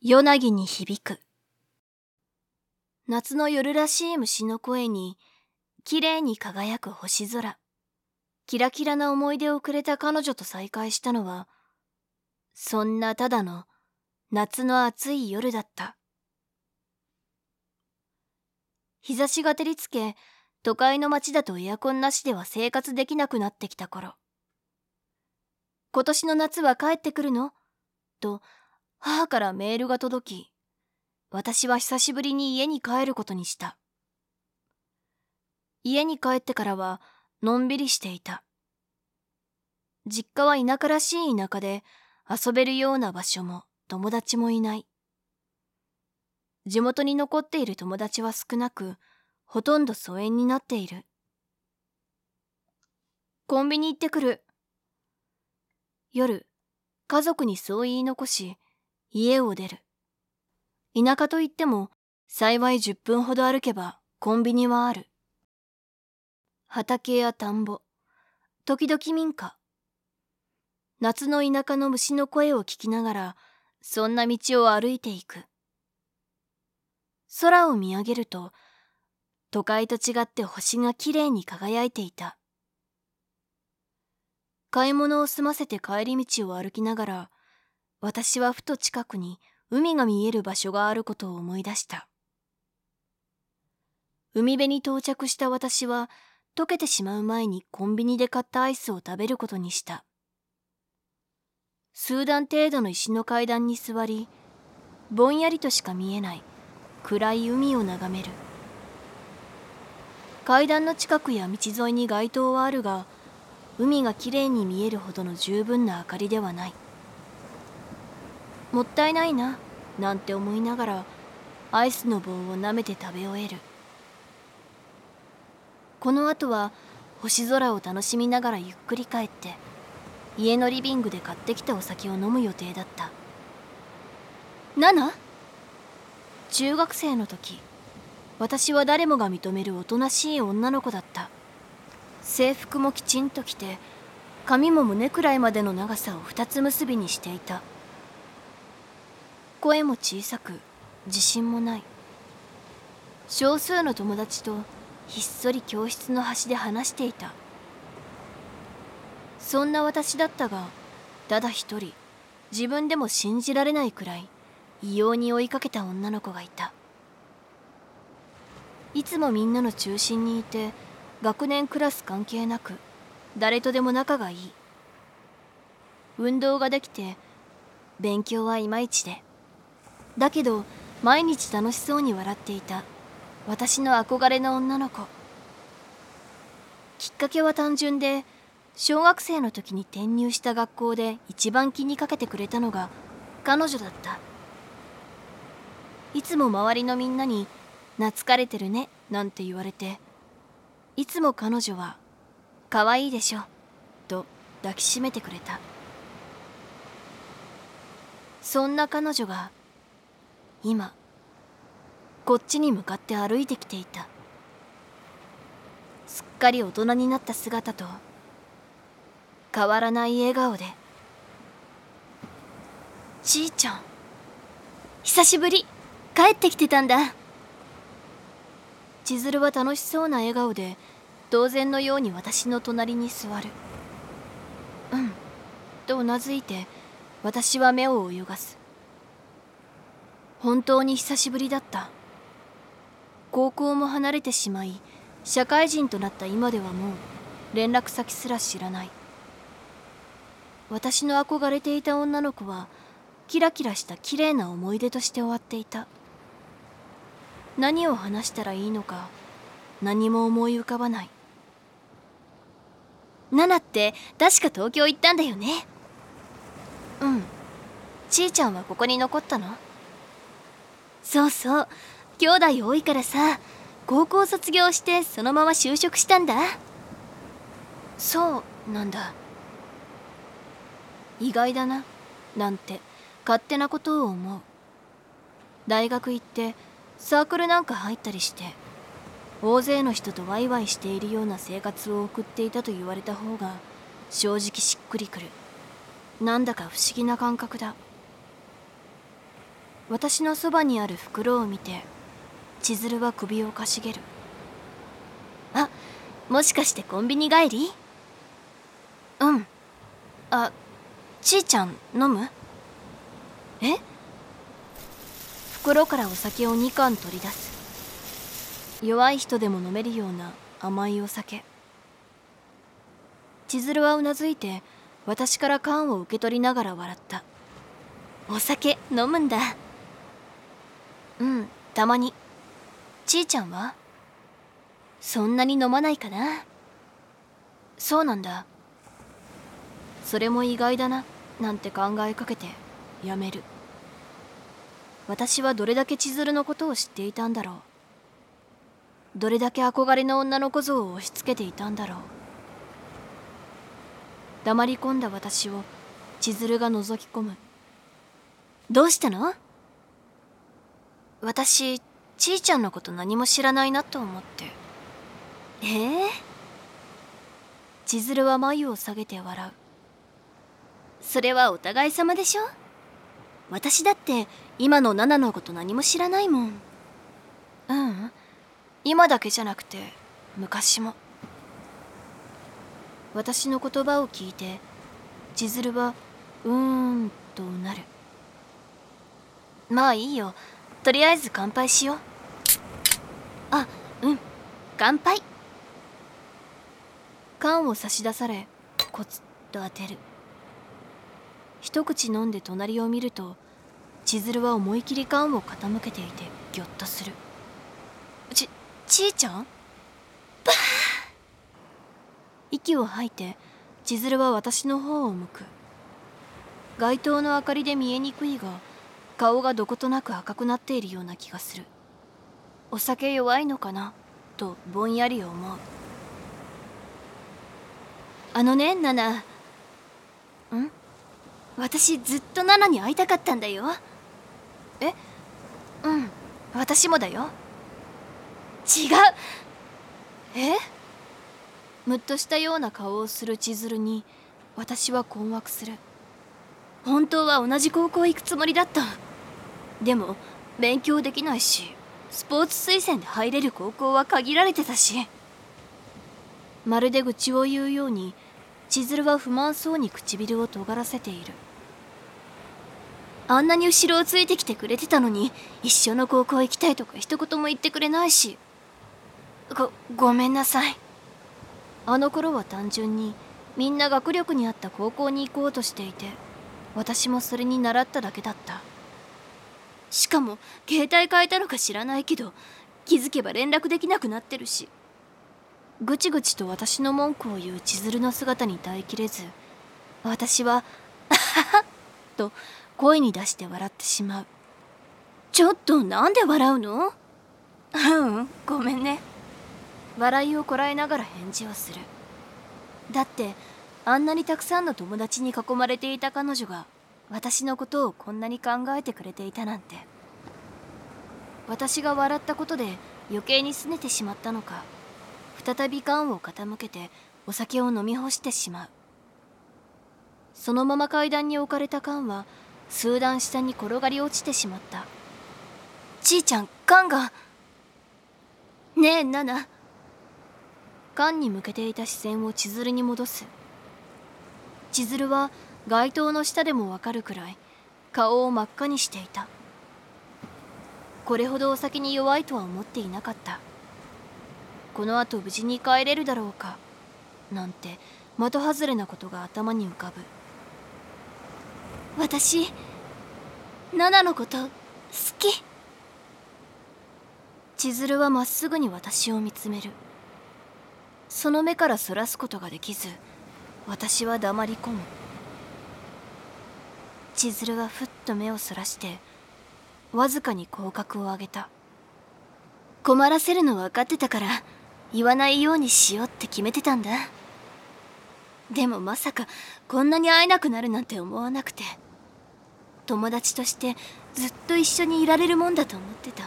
夜凪に響く。夏の夜らしい虫の声に綺麗に輝く星空。キラキラな思い出をくれた彼女と再会したのはそんなただの夏の暑い夜だった。日差しが照りつけ都会の街だとエアコンなしでは生活できなくなってきた頃。今年の夏は帰ってくるの？と母からメールが届き、私は久しぶりに家に帰ることにした。家に帰ってからはのんびりしていた。実家は田舎らしい田舎で遊べるような場所も友達もいない。地元に残っている友達は少なく、ほとんど疎遠になっている。コンビニ行ってくる。夜、家族にそう言い残し、家を出る。田舎といっても、幸い10分ほど歩けばコンビニはある。畑や田んぼ、時々民家。夏の田舎の虫の声を聞きながら、そんな道を歩いていく。空を見上げると、都会と違って星がきれいに輝いていた。買い物を済ませて帰り道を歩きながら、私はふと近くに海が見える場所があることを思い出した。海辺に到着した私は溶けてしまう前にコンビニで買ったアイスを食べることにした。数段程度の石の階段に座り、ぼんやりとしか見えない暗い海を眺める。階段の近くや道沿いに街灯はあるが、海がきれいに見えるほどの十分な明かりではない。もったいないななんて思いながらアイスの棒を舐めて食べ終える。この後は星空を楽しみながらゆっくり帰って家のリビングで買ってきたお酒を飲む予定だった。ナナ？中学生の時私は誰もが認めるおとなしい女の子だった。制服もきちんと着て髪も胸くらいまでの長さを二つ結びにしていた。声も小さく自信もない。少数の友達とひっそり教室の端で話していた。そんな私だったがただ一人自分でも信じられないくらい異様に追いかけた女の子がいた。いつもみんなの中心にいて学年クラス関係なく誰とでも仲がいい。運動ができて勉強はいまいちで。だけど毎日楽しそうに笑っていた。私の憧れの女の子。きっかけは単純で小学生の時に転入した学校で一番気にかけてくれたのが彼女だった。いつも周りのみんなに「懐かれてるね」なんて言われていつも彼女は「可愛いでしょ」と抱きしめてくれた。そんな彼女が今こっちに向かって歩いてきていた。すっかり大人になった姿と変わらない笑顔で「ちーちゃん久しぶり。帰ってきてたんだ」千鶴は楽しそうな笑顔で当然のように私の隣に座る「うん」とうなずいて私は目を泳がす。本当に久しぶりだった。高校も離れてしまい社会人となった今ではもう連絡先すら知らない。私の憧れていた女の子はキラキラした綺麗な思い出として終わっていた。何を話したらいいのか何も思い浮かばない。ナナって確か東京行ったんだよね。うん。ちーちゃんはここに残ったの？そうそう。兄弟多いからさ高校卒業してそのまま就職したんだ。そうなんだ。意外だななんて。勝手なことを思う。大学行ってサークルなんか入ったりして大勢の人とワイワイしているような生活を送っていたと言われた方が正直しっくりくる。なんだか不思議な感覚だ。私のそばにある袋を見て千鶴は首をかしげる。あもしかしてコンビニ帰り？うん。あちーちゃん飲む？え？袋からお酒を2缶取り出す。弱い人でも飲めるような甘いお酒。千鶴はうなずいて私から缶を受け取りながら笑った。お酒飲むんだ。うんたまに。ちーちゃんは？そんなに飲まないかな？そうなんだ。それも意外だななんて考えかけてやめる。私はどれだけ千鶴のことを知っていたんだろう。どれだけ憧れの女の子像を押し付けていたんだろう。黙り込んだ私を千鶴が覗き込む。どうしたの？私ちーちゃんのこと何も知らないなと思って。ええ千鶴は眉を下げて笑う。それはお互い様でしょ？私だって今のナナのこと何も知らないもん。ううん。今だけじゃなくて昔も。私の言葉を聞いて千鶴はうーんとうなる。まあいいよ。とりあえず乾杯しよう。あうん。乾杯。缶を差し出されコツッと当てる。一口飲んで隣を見ると千鶴は思い切り缶を傾けていてギョッとする。ちちーちゃん？バー息を吐いて千鶴は私の方を向く。街灯の明かりで見えにくいが顔がどことなく赤くなっているような気がする。お酒弱いのかな？とぼんやり思う。あのねナナ。ん？私ずっとナナに会いたかったんだよ。え？うん。私もだよ。違う。え？むっとしたような顔をする千鶴に私は困惑する。本当は同じ高校行くつもりだった。でも勉強できないしスポーツ推薦で入れる高校は限られてたし。まるで愚痴を言うように千鶴は不満そうに唇を尖らせている。あんなに後ろをついてきてくれてたのに一緒の高校行きたいとか一言も言ってくれないし。ごごめんなさい。あの頃は単純にみんな学力に合った高校に行こうとしていて私もそれに習っただけだった。しかも携帯変えたのか知らないけど気づけば連絡できなくなってるし。ぐちぐちと私の文句を言う千鶴の姿に耐えきれず私は「あはは」と声に出して笑ってしまう。ちょっとなんで笑うの？ううんごめんね。笑いをこらえながら返事をする。だってあんなにたくさんの友達に囲まれていた彼女が私のことをこんなに考えてくれていたなんて。私が笑ったことで余計に拗ねてしまったのか。再び缶を傾けてお酒を飲み干してしまう。そのまま階段に置かれた缶は数段下に転がり落ちてしまった。ちいちゃん缶が。ねえナナ。缶に向けていた視線を千鶴に戻す。千鶴は街灯の下でもわかるくらい顔を真っ赤にしていた。これほどお酒に弱いとは思っていなかった。このあと無事に帰れるだろうかなんて的外れなことが頭に浮かぶ。私ナナのこと好き。千鶴はまっすぐに私を見つめる。その目からそらすことができず私は黙り込む。千鶴はふっと目をそらしてわずかに口角を上げた。困らせるの分かってたから言わないようにしようって決めてたんだ。でもまさかこんなに会えなくなるなんて思わなくて友達としてずっと一緒にいられるもんだと思ってた。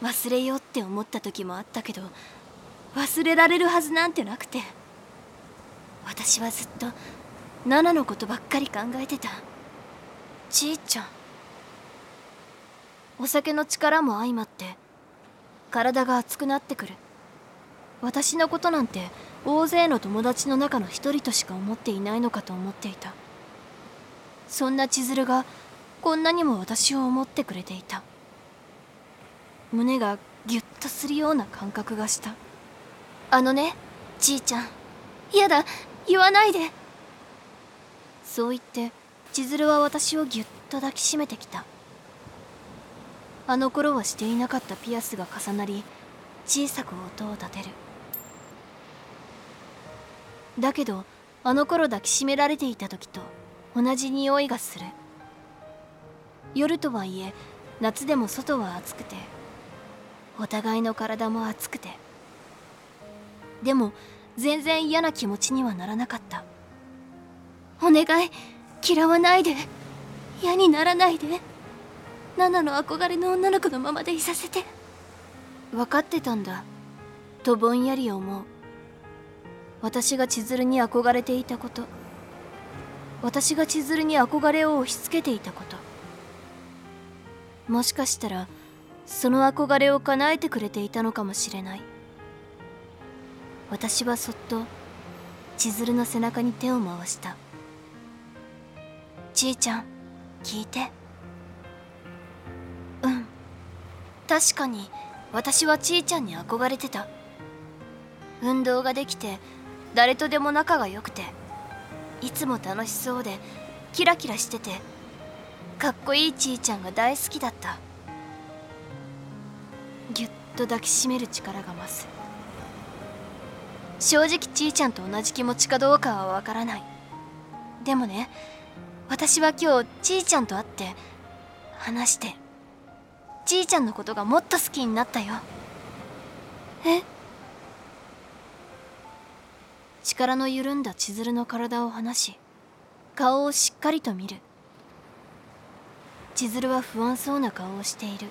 忘れようって思った時もあったけど忘れられるはずなんてなくて私はずっとナナのことばっかり考えてた。ちーちゃん。お酒の力も相まって体が熱くなってくる。私のことなんて大勢の友達の中の一人としか思っていないのかと思っていた。そんな千鶴がこんなにも私を思ってくれていた。胸がギュッとするような感覚がした。あのねじいちゃん。嫌だ言わないで。そう言って千鶴は私をぎゅっと抱きしめてきた。あの頃はしていなかったピアスが重なり小さく音を立てる。だけどあの頃抱きしめられていた時と同じ匂いがする。夜とはいえ夏でも外は暑くてお互いの体も熱くて。でも全然嫌な気持ちにはならなかった。お願い。嫌わないで。嫌にならないで。ナナの憧れの女の子のままでいさせて。分かってたんだ。とぼんやり思う。私が千鶴に憧れていたこと。私が千鶴に憧れを押し付けていたこと。もしかしたらその憧れを叶えてくれていたのかもしれない。私はそっと千鶴の背中に手を回した。ちいちゃん聞いて。うん確かに私はちいちゃんに憧れてた。運動ができて誰とでも仲が良くていつも楽しそうでキラキラしててかっこいいちいちゃんが大好きだった。ぎゅっと抱きしめる力が増す。正直ちいちゃんと同じ気持ちかどうかはわからない。でもね私は今日ちいちゃんと会って話して。ちいちゃんのことがもっと好きになったよ。え？力の緩んだ千鶴の体を離し顔をしっかりと見る。千鶴は不安そうな顔をしている。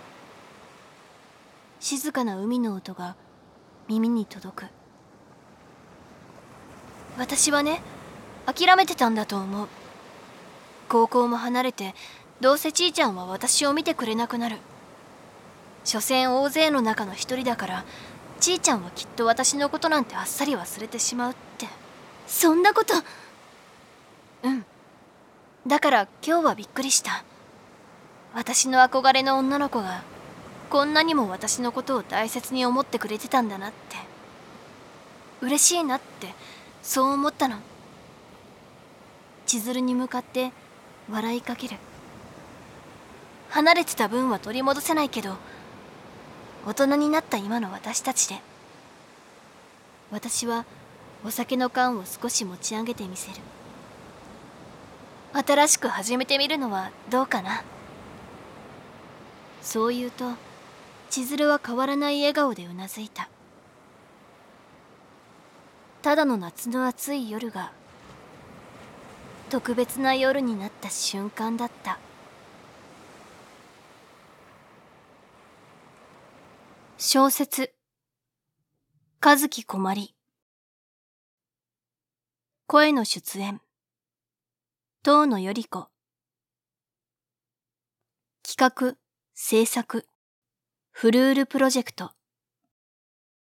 静かな海の音が耳に届く。私はね諦めてたんだと思う。高校も離れてどうせちいちゃんは私を見てくれなくなる。所詮大勢の中の一人だからちいちゃんはきっと私のことなんてあっさり忘れてしまうって。そんなこと。うん。だから今日はびっくりした。私の憧れの女の子がこんなにも私のことを大切に思ってくれてたんだなって。嬉しいなってそう思ったの。千鶴に向かって笑いかける。離れてた分は取り戻せないけど大人になった今の私たちで私はお酒の缶を少し持ち上げてみせる。新しく始めてみるのはどうかな。そう言うと千鶴は変わらない笑顔でうなずいた。ただの夏の暑い夜が特別な夜になった瞬間だった。小説。和樹こまり声の出演。遠野より子。企画。制作。フルールプロジェクト。